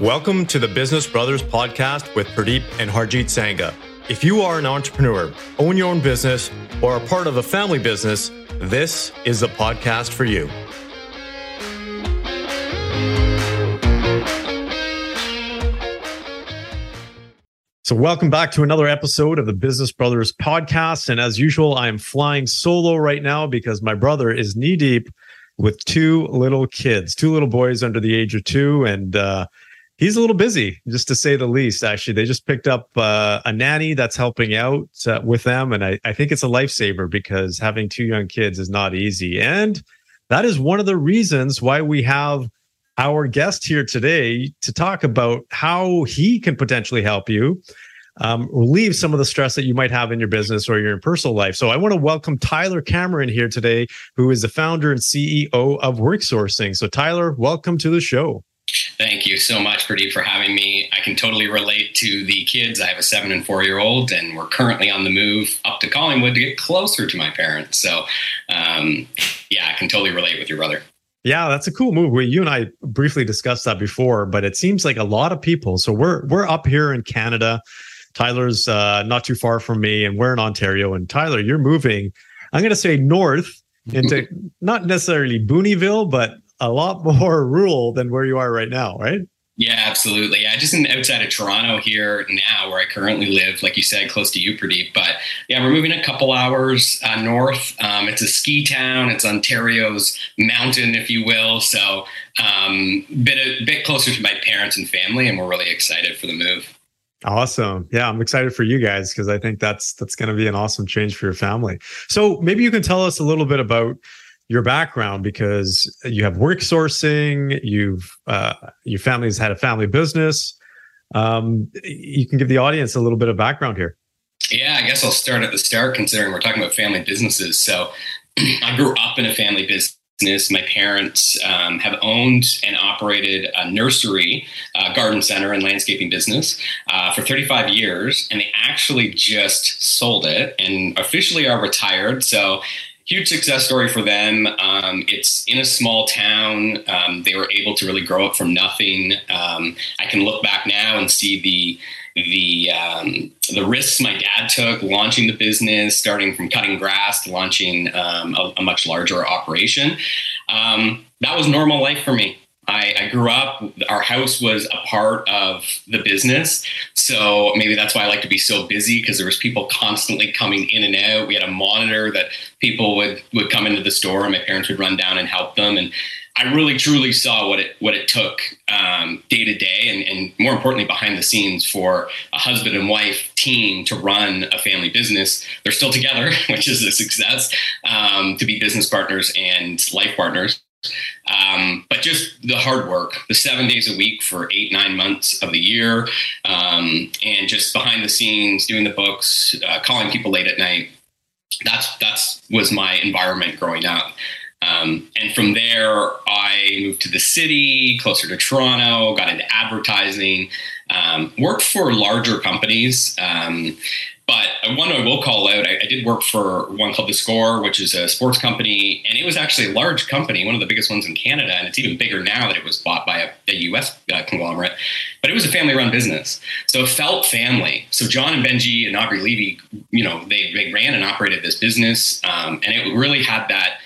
Welcome to the Business Brothers podcast with Pradeep and Harjeet Sangha. If you are an entrepreneur, own your own business, or are part of a family business, this is the podcast for you. So, welcome back to another episode of the Business Brothers podcast. And as usual, I am flying solo right now because my brother is knee deep with two little kids, two little boys under the age of two. And uh, he's a little busy, just to say the least. Actually, they just picked up uh, a nanny that's helping out uh, with them. And I, I think it's a lifesaver because having two young kids is not easy. And that is one of the reasons why we have our guest here today to talk about how he can potentially help you um, relieve some of the stress that you might have in your business or your personal life. So I want to welcome Tyler Cameron here today, who is the founder and CEO of WorkSourcing. So Tyler, welcome to the show. Thank you so much, Pradeep, for having me. I can totally relate to the kids. I have a seven and four year old, and we're currently on the move up to Collingwood to get closer to my parents. So, um, yeah, I can totally relate with your brother. Yeah, that's a cool move. We, you and I briefly discussed that before, but it seems like a lot of people. So we're we're up here in Canada. Tyler's uh, not too far from me, and we're in Ontario. And Tyler, you're moving. I'm going to say north into not necessarily Booneyville, but a lot more rural than where you are right now, right? Yeah, absolutely. Yeah, just in outside of Toronto here now, where I currently live, like you said, close to you, Pradeep. But yeah, we're moving a couple hours uh, north. Um, it's a ski town. It's Ontario's mountain, if you will. So um, bit a bit closer to my parents and family, and we're really excited for the move. Awesome. Yeah, I'm excited for you guys because I think that's that's going to be an awesome change for your family. So maybe you can tell us a little bit about your background because you have work sourcing, you've uh, your family's had a family business. Um, you can give the audience a little bit of background here. Yeah, I guess I'll start at the start considering we're talking about family businesses. So I grew up in a family business. My parents um, have owned and operated a nursery, uh, garden center, and landscaping business uh, for 35 years, and they actually just sold it and officially are retired. So huge success story for them. Um, it's in a small town. Um, they were able to really grow up from nothing. Um, I can look back now and see the the um, the risks my dad took launching the business, starting from cutting grass to launching um, a, a, much larger operation. Um, that was normal life for me. I, I, grew up, our house was a part of the business. So maybe that's why I like to be so busy because there was people constantly coming in and out. We had a monitor that people would, would come into the store and my parents would run down and help them. And I really truly saw what it what it took um, day to day, and, and more importantly, behind the scenes for a husband and wife team to run a family business. They're still together, which is a success. Um, to be business partners and life partners. Um, but just the hard work, the seven days a week for eight, nine months of the year, um, and just behind the scenes, doing the books, uh, calling people late at night. That's that's was my environment growing up. Um, and from there, I moved to the city, closer to Toronto, got into advertising, um, worked for larger companies. But one I will call out, I, I, did work for one called The Score, which is a sports company, and it was actually a large company, one of the biggest ones in Canada, and it's even bigger now that it was bought by a, a U.S. Uh, conglomerate. But it was a family-run business, so it felt family. So John and Benjie and Aubrey Levy, you know, they, they ran and operated this business, um, and it really had that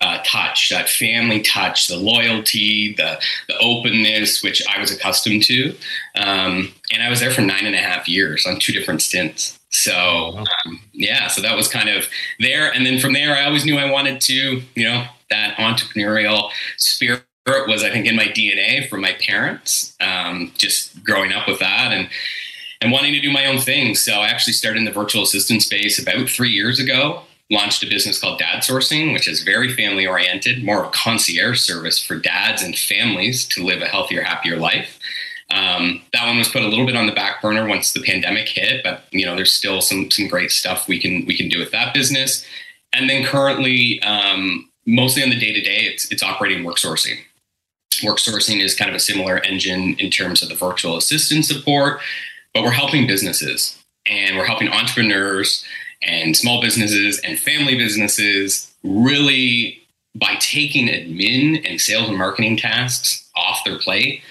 uh, touch, that family touch, the loyalty, the the openness, which I was accustomed to. Um, and I was there for nine and a half years on two different stints. So um, yeah, so that was kind of there. And then from there, I always knew I wanted to, you know, that entrepreneurial spirit was, I think, in my DNA from my parents. Um, just growing up with that and and wanting to do my own thing. So I actually started in the virtual assistant space about three years ago launched a business called Dad Sourcing, which is very family oriented, more of a concierge service for dads and families to live a healthier, happier life. Um, that one was put a little bit on the back burner once the pandemic hit, but you know there's still some some great stuff we can we can do with that business. And then currently, um, mostly on the day to day, it's it's operating work sourcing. Work sourcing is kind of a similar engine in terms of the virtual assistant support, but we're helping businesses and we're helping entrepreneurs and small businesses and family businesses really by taking admin and sales and marketing tasks off their plate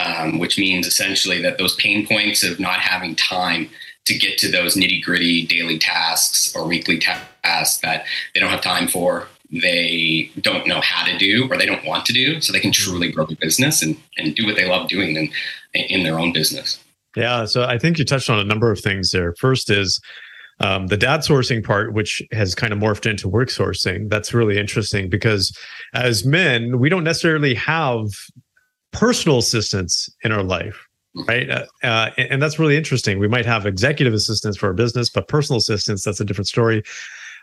um, which means essentially that those pain points of not having time to get to those nitty gritty daily tasks or weekly tasks that they don't have time for, they don't know how to do or they don't want to do, so they can truly grow their business and, and do what they love doing in, in their own business. Yeah, so I think you touched on a number of things there. First is um, the dad sourcing part, which has kind of morphed into work sourcing. That's really interesting because as men, we don't necessarily have personal assistants in our life right? Uh, uh, and that's really interesting. We might have executive assistants for our business but personal assistants that's a different story.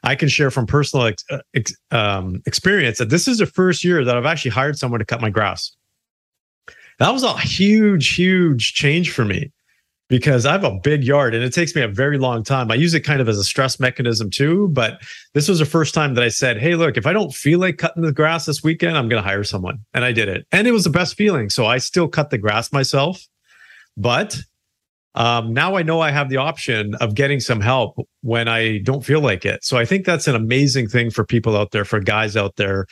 I can share from personal ex- uh, ex- um, experience that this is the first year that i've actually hired someone to cut my grass. That was a huge huge change for me because I have a big yard and it takes me a very long time. I use it kind of as a stress mechanism too. But this was the first time that I said, Hey, look, if I don't feel like cutting the grass this weekend, I'm going to hire someone. And I did it. And it was the best feeling. So I still cut the grass myself. But um, now I know I have the option of getting some help when I don't feel like it. So I think that's an amazing thing for people out there, for guys out there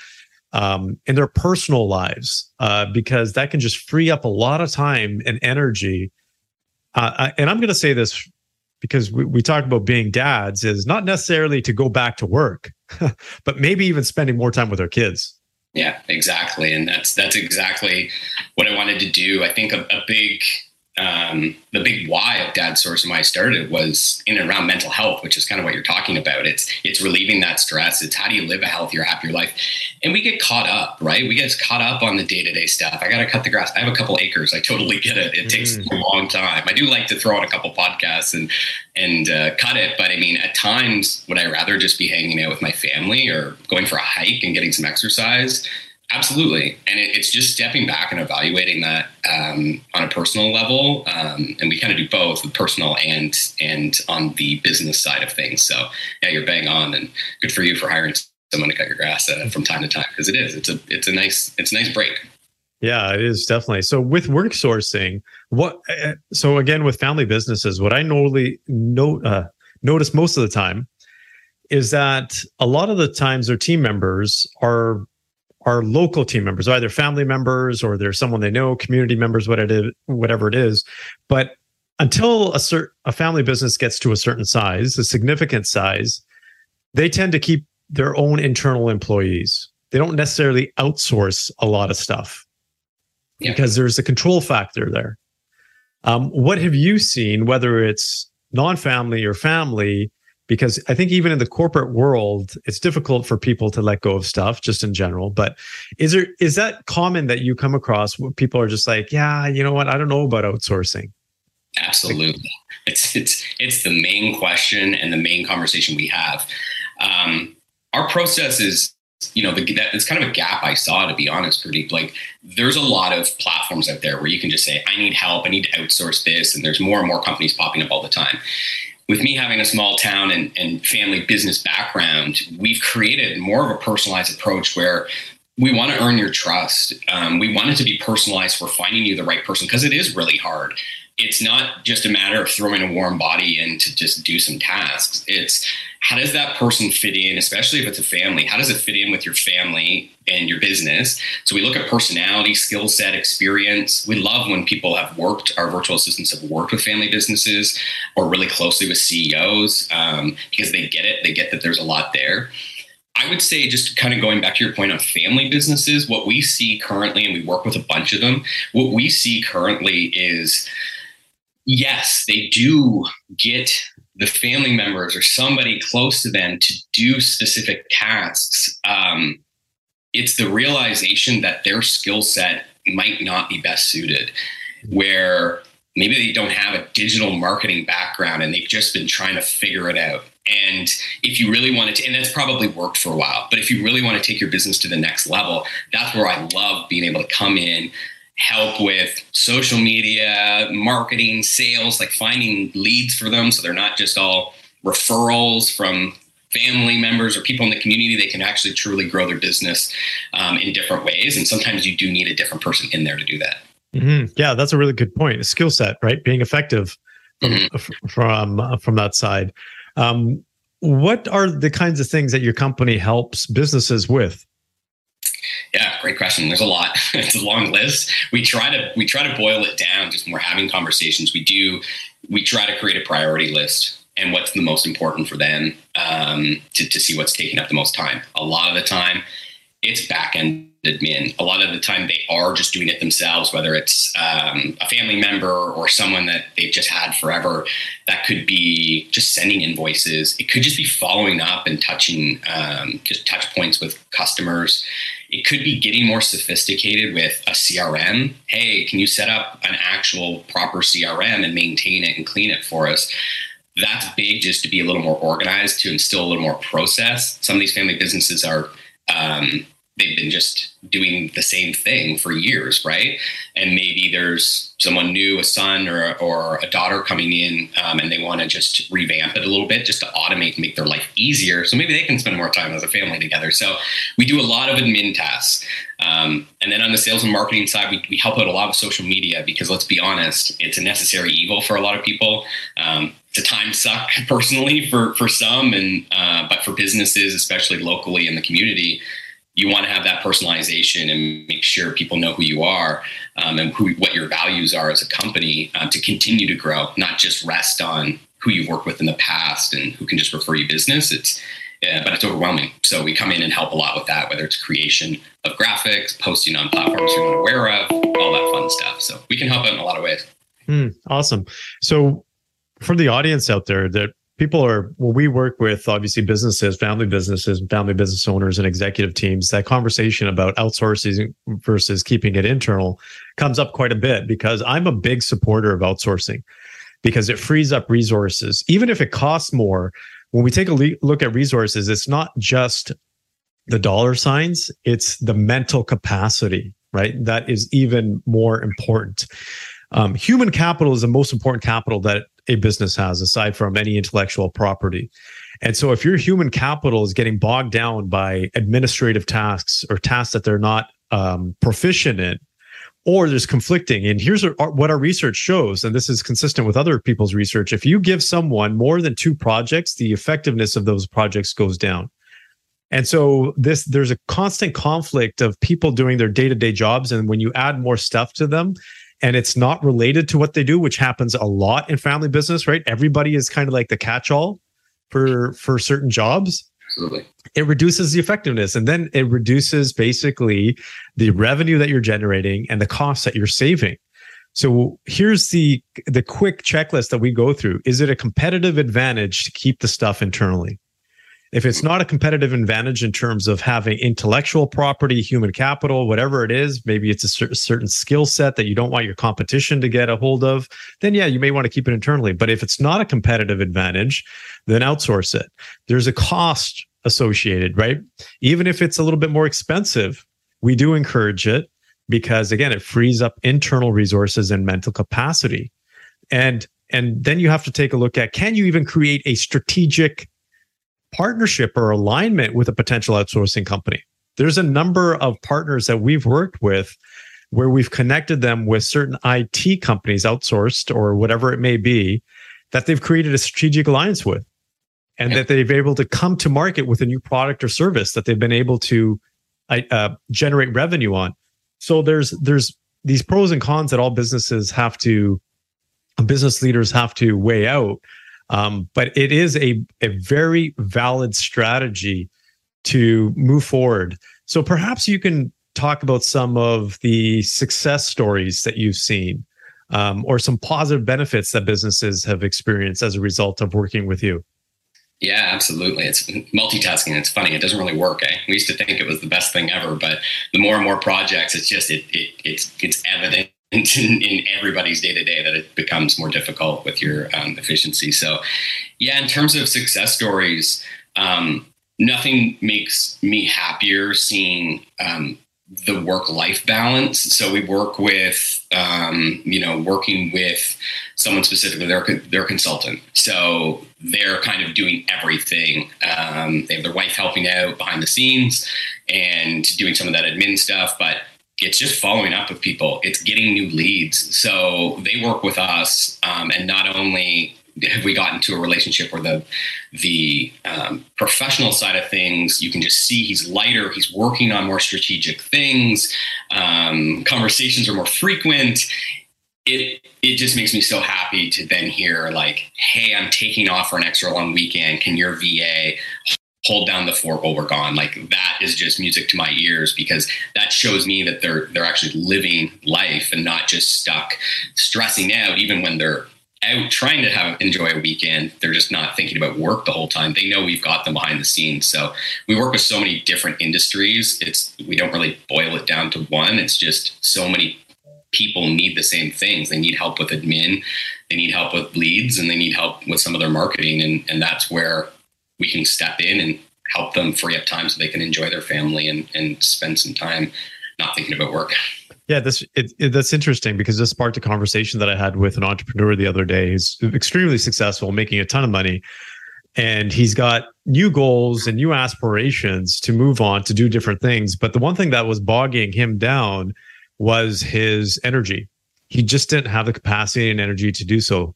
um, in their personal lives, uh, because that can just free up a lot of time and energy uh, and I'm going to say this because we, we talk about being dads is not necessarily to go back to work, but maybe even spending more time with our kids. Yeah, exactly. And that's that's exactly what I wanted to do. I think a, a big um, the big why of Dad Source and why I started was in and around mental health, which is kind of what you're talking about. It's it's relieving that stress. It's how do you live a healthier, happier life? And we get caught up, right? We get caught up on the day to day stuff. I got to cut the grass. I have a couple acres. I totally get it. It takes mm. a long time. I do like to throw out a couple podcasts and and uh, cut it, but I mean, at times, would I rather just be hanging out with my family or going for a hike and getting some exercise? Absolutely, and it, it's just stepping back and evaluating that um, on a personal level, um, and we kind of do both, the personal and and on the business side of things. So yeah, you're bang on, and good for you for hiring someone to cut your grass uh, from time to time because it is it's a it's a nice it's a nice break. Yeah, it is definitely. So with work sourcing, what? Uh, so again, with family businesses, what I normally note uh, notice most of the time is that a lot of the times their team members are are local team members, either family members or they're someone they know, community members, what it is, whatever it is. But until a certain a family business gets to a certain size, a significant size, they tend to keep their own internal employees. They don't necessarily outsource a lot of stuff yeah. because there's a control factor there. Um, what have you seen, whether it's non-family or family, because I think even in the corporate world, it's difficult for people to let go of stuff just in general. But is there is that common that you come across where people are just like, yeah, you know what, I don't know about outsourcing? Absolutely, it's it's it's the main question and the main conversation we have. Um, our process is you know, the, that, it's kind of a gap I saw, to be honest, Pradeep. Like, there's a lot of platforms out there where you can just say, I need help, I need to outsource this. And there's more and more companies popping up all the time with me having a small town and, and family business background, we've created more of a personalized approach where we want to earn your trust. Um, we want it to be personalized for finding you the right person because it is really hard. It's not just a matter of throwing a warm body in to just do some tasks. It's how does that person fit in, especially if it's a family? How does it fit in with your family and your business? So we look at personality, skill set, experience. We love when people have worked, our virtual assistants have worked with family businesses or really closely with CEOs um, because they get it. They get that there's a lot there. I would say, just kind of going back to your point on family businesses, what we see currently, and we work with a bunch of them, what we see currently is yes, they do get the family members or somebody close to them to do specific tasks, um, it's the realization that their skill set might not be best suited. Where maybe they don't have a digital marketing background and they've just been trying to figure it out. And if you really wanted to, and that's probably worked for a while, but if you really want to take your business to the next level, that's where I love being able to come in, help with social media, marketing, sales, like finding leads for them so they're not just all referrals from family members or people in the community. They can actually truly grow their business um, in different ways. And sometimes you do need a different person in there to do that. Mm-hmm. Yeah, that's a really good point. A skill set, right? Being effective from mm-hmm. from, uh, from that side. Um, what are the kinds of things that your company helps businesses with? Yeah, great question. There's a lot. it's a long list. We try to we try to boil it down. Just when we're having conversations, we do we try to create a priority list and what's the most important for them um, to to see what's taking up the most time. A lot of the time, it's back end admin. A lot of the time, they are just doing it themselves, whether it's um, a family member or someone that they've just had forever. That could be just sending invoices. It could just be following up and touching um, just touch points with customers. It could be getting more sophisticated with a CRM. Hey, can you set up an actual proper CRM and maintain it and clean it for us? That's big just to be a little more organized, to instill a little more process. Some of these family businesses are um, they've been just doing the same thing for years, right? And maybe there's someone new, a son or, or a daughter coming in, um, and they want to just revamp it a little bit just to automate and make their life easier. So maybe they can spend more time as a family together. So we do a lot of admin tasks. Um, and then on the sales and marketing side, we, we help out a lot with social media because let's be honest, it's a necessary evil for a lot of people. Um, it's a time suck personally for, for some, and uh, but for businesses, especially locally in the community, you want to have that personalization and make sure people know who you are um, and who what your values are as a company um, to continue to grow, not just rest on who you've worked with in the past and who can just refer you business. It's yeah, but it's overwhelming. So we come in and help a lot with that, whether it's creation of graphics, posting on platforms you're not aware of, all that fun stuff. So we can help out in a lot of ways. Mm, awesome. So for the audience out there that people are well we work with obviously businesses family businesses family business owners and executive teams. That conversation about outsourcing versus keeping it internal comes up quite a bit because i'm a big supporter of outsourcing because it frees up resources. Even if it costs more when we take a le- look at resources it's not just the dollar signs it's the mental capacity right? That is even more important. Um, human capital is the most important capital that a business has aside from any intellectual property. And so if your human capital is getting bogged down by administrative tasks or tasks that they're not um, proficient in, or there's conflicting, and here's what our research shows, and this is consistent with other people's research. If you give someone more than two projects, the effectiveness of those projects goes down. And so this there's a constant conflict of people doing their day-to-day jobs and when you add more stuff to them, and it's not related to what they do, which happens a lot in family business, right? Everybody is kind of like the catch-all for for certain jobs. Absolutely. It reduces the effectiveness and then it reduces basically the revenue that you're generating and the costs that you're saving. So here's the the quick checklist that we go through. Is it a competitive advantage to keep the stuff internally? If it's not a competitive advantage in terms of having intellectual property, human capital, whatever it is, maybe it's a cer- certain skill set that you don't want your competition to get a hold of, then yeah, you may want to keep it internally. But if it's not a competitive advantage, then outsource it. There's a cost associated, right? Even if it's a little bit more expensive, we do encourage it because again, it frees up internal resources and mental capacity. And and then you have to take a look at can you even create a strategic partnership or alignment with a potential outsourcing company. There's a number of partners that we've worked with where we've connected them with certain IT companies outsourced or whatever it may be that they've created a strategic alliance with and that they've been able to come to market with a new product or service that they've been able to uh, generate revenue on. So there's there's these pros and cons that all businesses have to business leaders have to weigh out um, but it is a, a very valid strategy to move forward. So perhaps you can talk about some of the success stories that you've seen um, or some positive benefits that businesses have experienced as a result of working with you. Yeah, absolutely. It's multitasking. It's funny. It doesn't really work. Eh? We used to think it was the best thing ever, but the more and more projects, it's just it, it it's it's evident in, in everybody's day to day that it becomes more difficult with your um, efficiency. So, yeah, in terms of success stories, um, nothing makes me happier seeing um, the work life balance. So we work with, um, you know, working with someone specifically, they're, they're consultant. So they're kind of doing everything. Um, they have their wife helping out behind the scenes and doing some of that admin stuff, but it's just following up with people. It's getting new leads. So they work with us, um, and not only have we gotten to a relationship where the the um, professional side of things you can just see he's lighter he's working on more strategic things um, conversations are more frequent it it just makes me so happy to then hear like hey i'm taking off for an extra long weekend can your va hold down the fort while we're gone like that is just music to my ears because that shows me that they're they're actually living life and not just stuck stressing out even when they're out trying to have enjoy a weekend. They're just not thinking about work the whole time. They know we've got them behind the scenes. So we work with so many different industries. It's we don't really boil it down to one. It's just so many people need the same things. They need help with admin, they need help with leads, and they need help with some of their marketing. And and that's where we can step in and help them free up time so they can enjoy their family and, and spend some time not thinking about work. Yeah, this it, it, that's interesting because this sparked a conversation that I had with an entrepreneur the other day. He's extremely successful, making a ton of money, and he's got new goals and new aspirations to move on to do different things. But the one thing that was bogging him down was his energy. He just didn't have the capacity and energy to do so.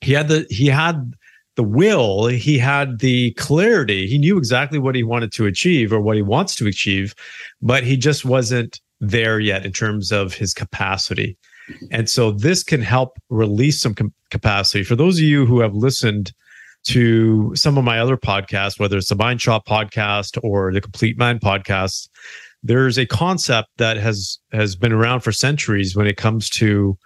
He had the he had the will, he had the clarity. He knew exactly what he wanted to achieve or what he wants to achieve, but he just wasn't there yet in terms of his capacity. And so this can help release some com- capacity. For those of you who have listened to some of my other podcasts, whether it's the Mind Shop podcast or the Complete Mind podcast, there's a concept that has has been around for centuries when it comes to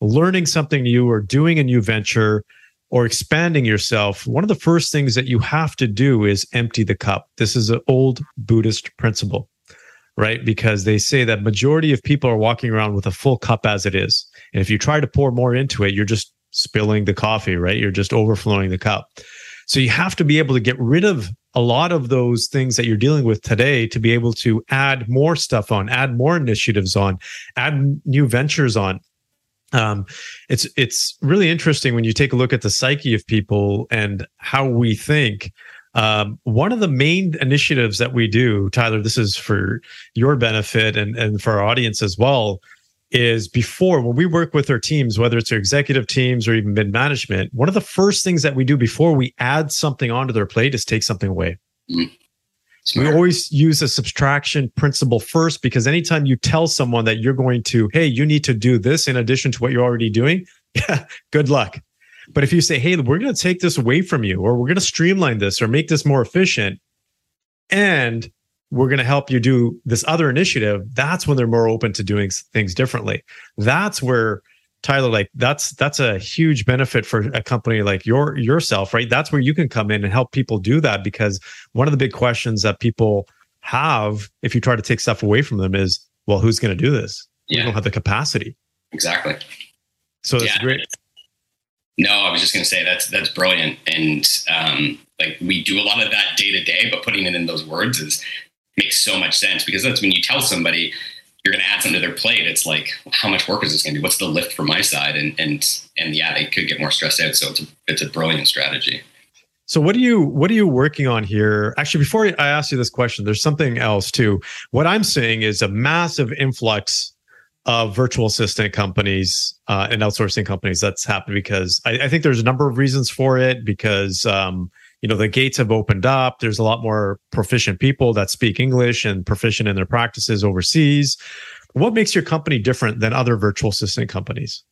learning something new or doing a new venture or expanding yourself. One of the first things that you have to do is empty the cup. This is an old Buddhist principle right? Because they say that majority of people are walking around with a full cup as it is. And if you try to pour more into it, you're just spilling the coffee, right? You're just overflowing the cup. So you have to be able to get rid of a lot of those things that you're dealing with today to be able to add more stuff on, add more initiatives on, add new ventures on. Um, it's it's really interesting when you take a look at the psyche of people and how we think um, one of the main initiatives that we do, Tyler, this is for your benefit and, and for our audience as well, is before when we work with our teams, whether it's our executive teams or even mid management, one of the first things that we do before we add something onto their plate is take something away. Mm. We always use a subtraction principle first because anytime you tell someone that you're going to, hey, you need to do this in addition to what you're already doing, good luck. But if you say, hey, we're going to take this away from you, or we're going to streamline this or make this more efficient, and we're going to help you do this other initiative, that's when they're more open to doing things differently. That's where Tyler, like that's that's a huge benefit for a company like your yourself, right? That's where you can come in and help people do that because one of the big questions that people have if you try to take stuff away from them is, well, who's going to do this? Yeah. We don't have the capacity. Exactly. So that's yeah. great. No, I was just going to say that's that's brilliant, and um, like we do a lot of that day to day, but putting it in those words is makes so much sense because that's when you tell somebody you're going to add something to their plate. It's like, how much work is this going to be? What's the lift from my side? And and and yeah, they could get more stressed out. So it's a, it's a brilliant strategy. So what are you what are you working on here? Actually, before I ask you this question, there's something else too. What I'm seeing is a massive influx of virtual assistant companies uh, and outsourcing companies that's happened because I, I, think there's a number of reasons for it because um, you know the gates have opened up. There's a lot more proficient people that speak english and proficient in their practices overseas. What makes your company different than other virtual assistant companies?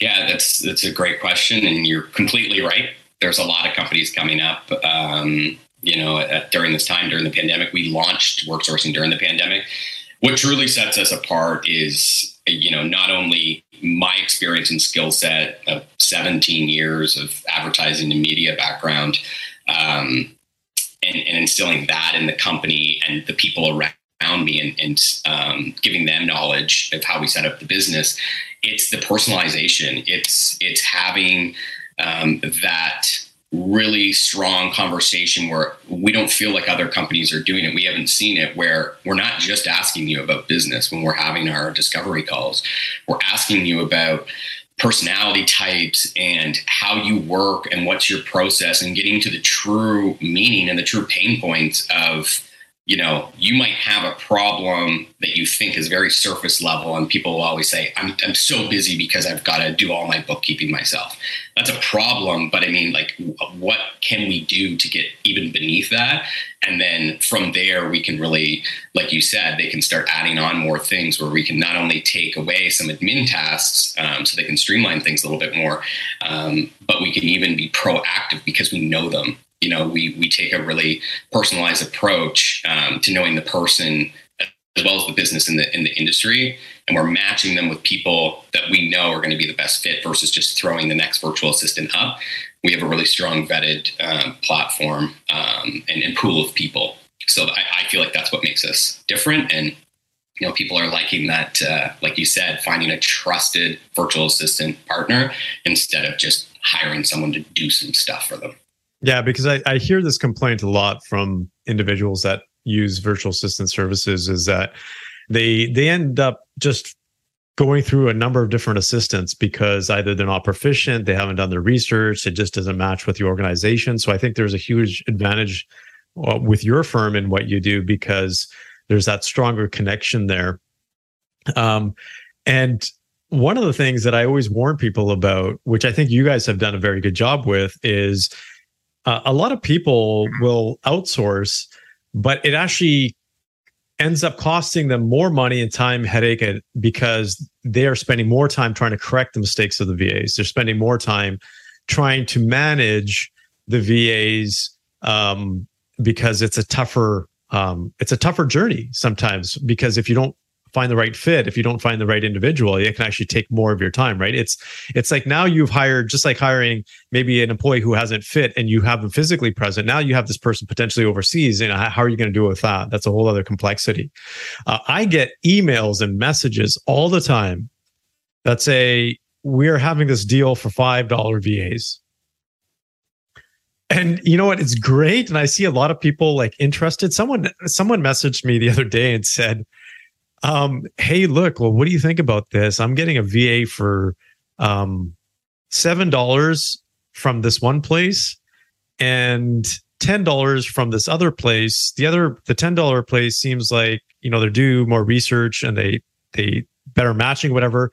Yeah that's that's a great question and you're completely right. There's a lot of companies coming up um, you know at, during this time during the pandemic. We launched work sourcing during the pandemic. What truly sets us apart is you know not only my experience and skill set of 17 years of advertising and media background um, and, and, instilling that in the company and the people around me and, and um, giving them knowledge of how we set up the business it's the personalization it's it's having um, that really strong conversation where we don't feel like other companies are doing it. We haven't seen it where we're not just asking you about business when we're having our discovery calls. We're asking you about personality types and how you work and what's your process and getting to the true meaning and the true pain points of you know, you might have a problem that you think is very surface level, and people will always say, I'm, I'm so busy because I've got to do all my bookkeeping myself. That's a problem, but I mean, like, what can we do to get even beneath that? And then from there, we can really, like you said, they can start adding on more things where we can not only take away some admin tasks um, so they can streamline things a little bit more, um, but we can even be proactive because we know them you know, we we take a really personalized approach um, to knowing the person as well as the business in the in the industry, and we're matching them with people that we know are going to be the best fit versus just throwing the next virtual assistant up. We have a really strong vetted um, platform um, and, and, pool of people. So I, I, feel like that's what makes us different, and you know, people are liking that. Uh, like you said, finding a trusted virtual assistant partner instead of just hiring someone to do some stuff for them. Yeah, because I, I hear this complaint a lot from individuals that use virtual assistant services is that they they end up just going through a number of different assistants because either they're not proficient, they haven't done their research, it just doesn't match with the organization. So I think there's a huge advantage uh, with your firm and what you do because there's that stronger connection there. Um, and one of the things that I always warn people about, which I think you guys have done a very good job with, is uh, a lot of people will outsource, but it actually ends up costing them more money and time headache because they are spending more time trying to correct the mistakes of the VAs. They're spending more time trying to manage the VAs um, because it's a tougher um, it's a tougher journey sometimes because if you don't find the right fit if you don't find the right individual it can actually take more of your time right? It's it's like now you've hired just like hiring maybe an employee who hasn't fit and you have them physically present now you have this person potentially overseas and how are you going to do it with that? That's a whole other complexity. Uh, i get emails and messages all the time that say we're having this deal for five dollar vas and you know what? It's great and i see a lot of people like interested. Someone someone messaged me the other day and said um, hey, look, well, what do you think about this? I'm getting a VA for um, seven dollars from this one place and ten dollars from this other place. The other, the ten dollar place seems like you know they're do more research and they they better matching whatever.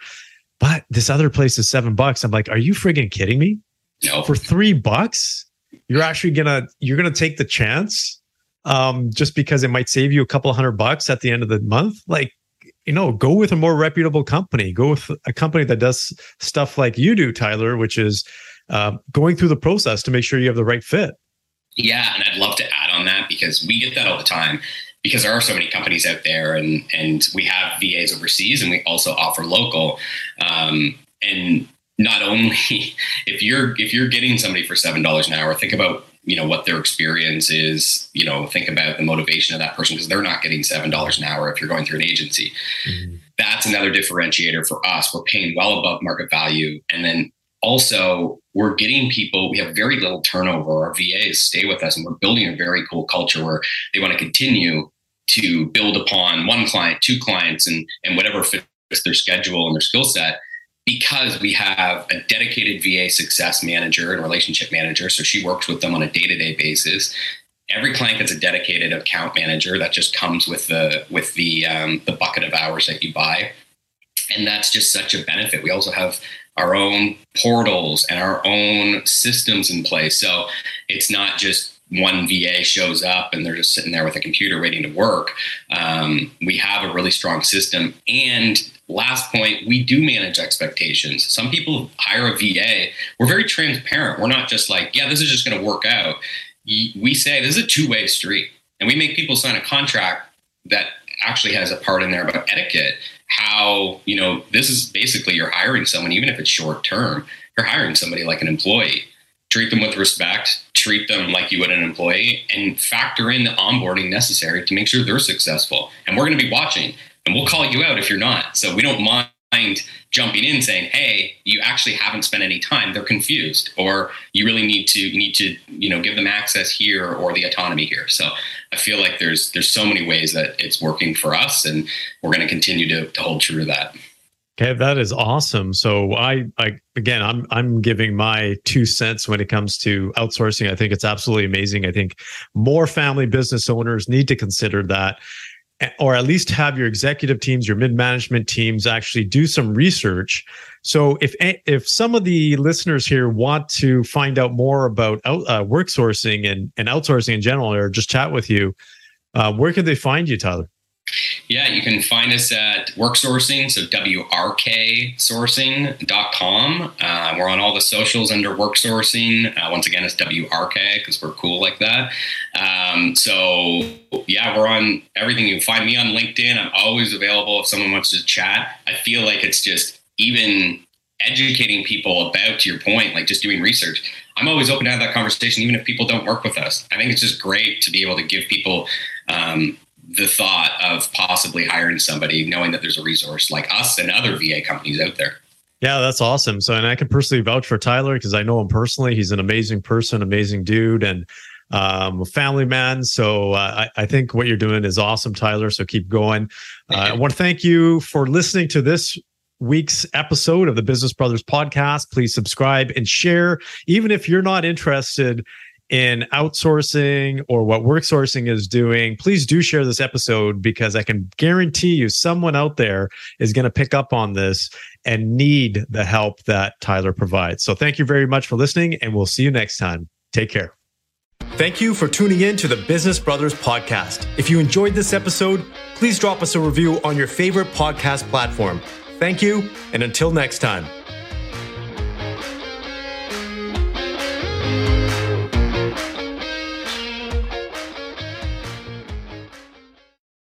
But this other place is seven bucks. I'm like, are you friggin' kidding me? No. For three bucks, you're actually gonna you're gonna take the chance um, just because it might save you a couple hundred bucks at the end of the month. Like, you know, go with a more reputable company. Go with a company that does stuff like you do, Tyler, which is uh, going through the process to make sure you have the right fit. Yeah, and I'd love to add on that because we get that all the time because there are so many companies out there and and we have VAs overseas and we also offer local. Um, and not only if you're if you're getting somebody for seven dollars an hour, think about you know what their experience is you know think about the motivation of that person because they're not getting seven dollars an hour if you're going through an agency. Mm-hmm. that's another differentiator for us. We're paying well above market value. And then also we're getting people we have very little turnover. Our vas stay with us and we're building a very cool culture where they want to continue to build upon one client two clients and and whatever fits their schedule and their skill set because we have a dedicated VA success manager and relationship manager. So she works with them on a day to day basis. Every client gets a dedicated account manager that just comes with the with the um, the bucket of hours that you buy, and that's just such a benefit. We also have our own portals and our own systems in place. So it's not just one VA shows up and they're just sitting there with a computer waiting to work. Um, we have a really strong system. And last point, we do manage expectations. Some people hire a VA. We're very transparent. We're not just like, yeah, this is just going to work out. We say this is a two way street. And we make people sign a contract that actually has a part in there about etiquette. How, you know, this is basically you're hiring someone, even if it's short term, you're hiring somebody like an employee treat them with respect, treat them like you would an employee, and factor in the onboarding necessary to make sure they're successful. And we're going to be watching, and we'll call you out if you're not. So we don't mind jumping in saying, "Hey, you actually haven't spent any time. They're confused, or you really need to need to you know give them access here or the autonomy here." So I feel like there's there's so many ways that it's working for us, and we're going to continue to, to hold true to that. Okay, that is awesome. So I, I again, I'm I'm giving my two cents when it comes to outsourcing. I think it's absolutely amazing. I think more family business owners need to consider that or at least have your executive teams, your mid-management teams actually do some research. So if if some of the listeners here want to find out more about out, uh, work sourcing and, and outsourcing in general, or just chat with you, uh, where can they find you, Tyler? Yeah, you can find us at work sourcing, so WRKsourcing.com. Uh, we're on all the socials under WorkSourcing. Uh, once again, it's WRK because we're cool like that. Um, so, yeah, we're on everything. You can find me on LinkedIn. I'm always available if someone wants to chat. I feel like it's just even educating people about, to your point, like just doing research. I'm always open to have that conversation, even if people don't work with us. I think it's just great to be able to give people um, the thought of possibly hiring somebody, knowing that there's a resource like us and other VA companies out there. Yeah, that's awesome. So, and I can personally vouch for Tyler because I know him personally. He's an amazing person, amazing dude, and um, a family man. So uh, I, I, think what you're doing is awesome, Tyler. So keep going. Uh, I want to thank you for listening to this week's episode of the Business Brothers podcast. Please subscribe and share, even if you're not interested in outsourcing or what worksourcing is doing, please do share this episode because I can guarantee you someone out there is going to pick up on this and need the help that Tyler provides. So thank you very much for listening and we'll see you next time. Take care. Thank you for tuning in to the Business Brothers podcast. If you enjoyed this episode, please drop us a review on your favorite podcast platform. Thank you, and until next time.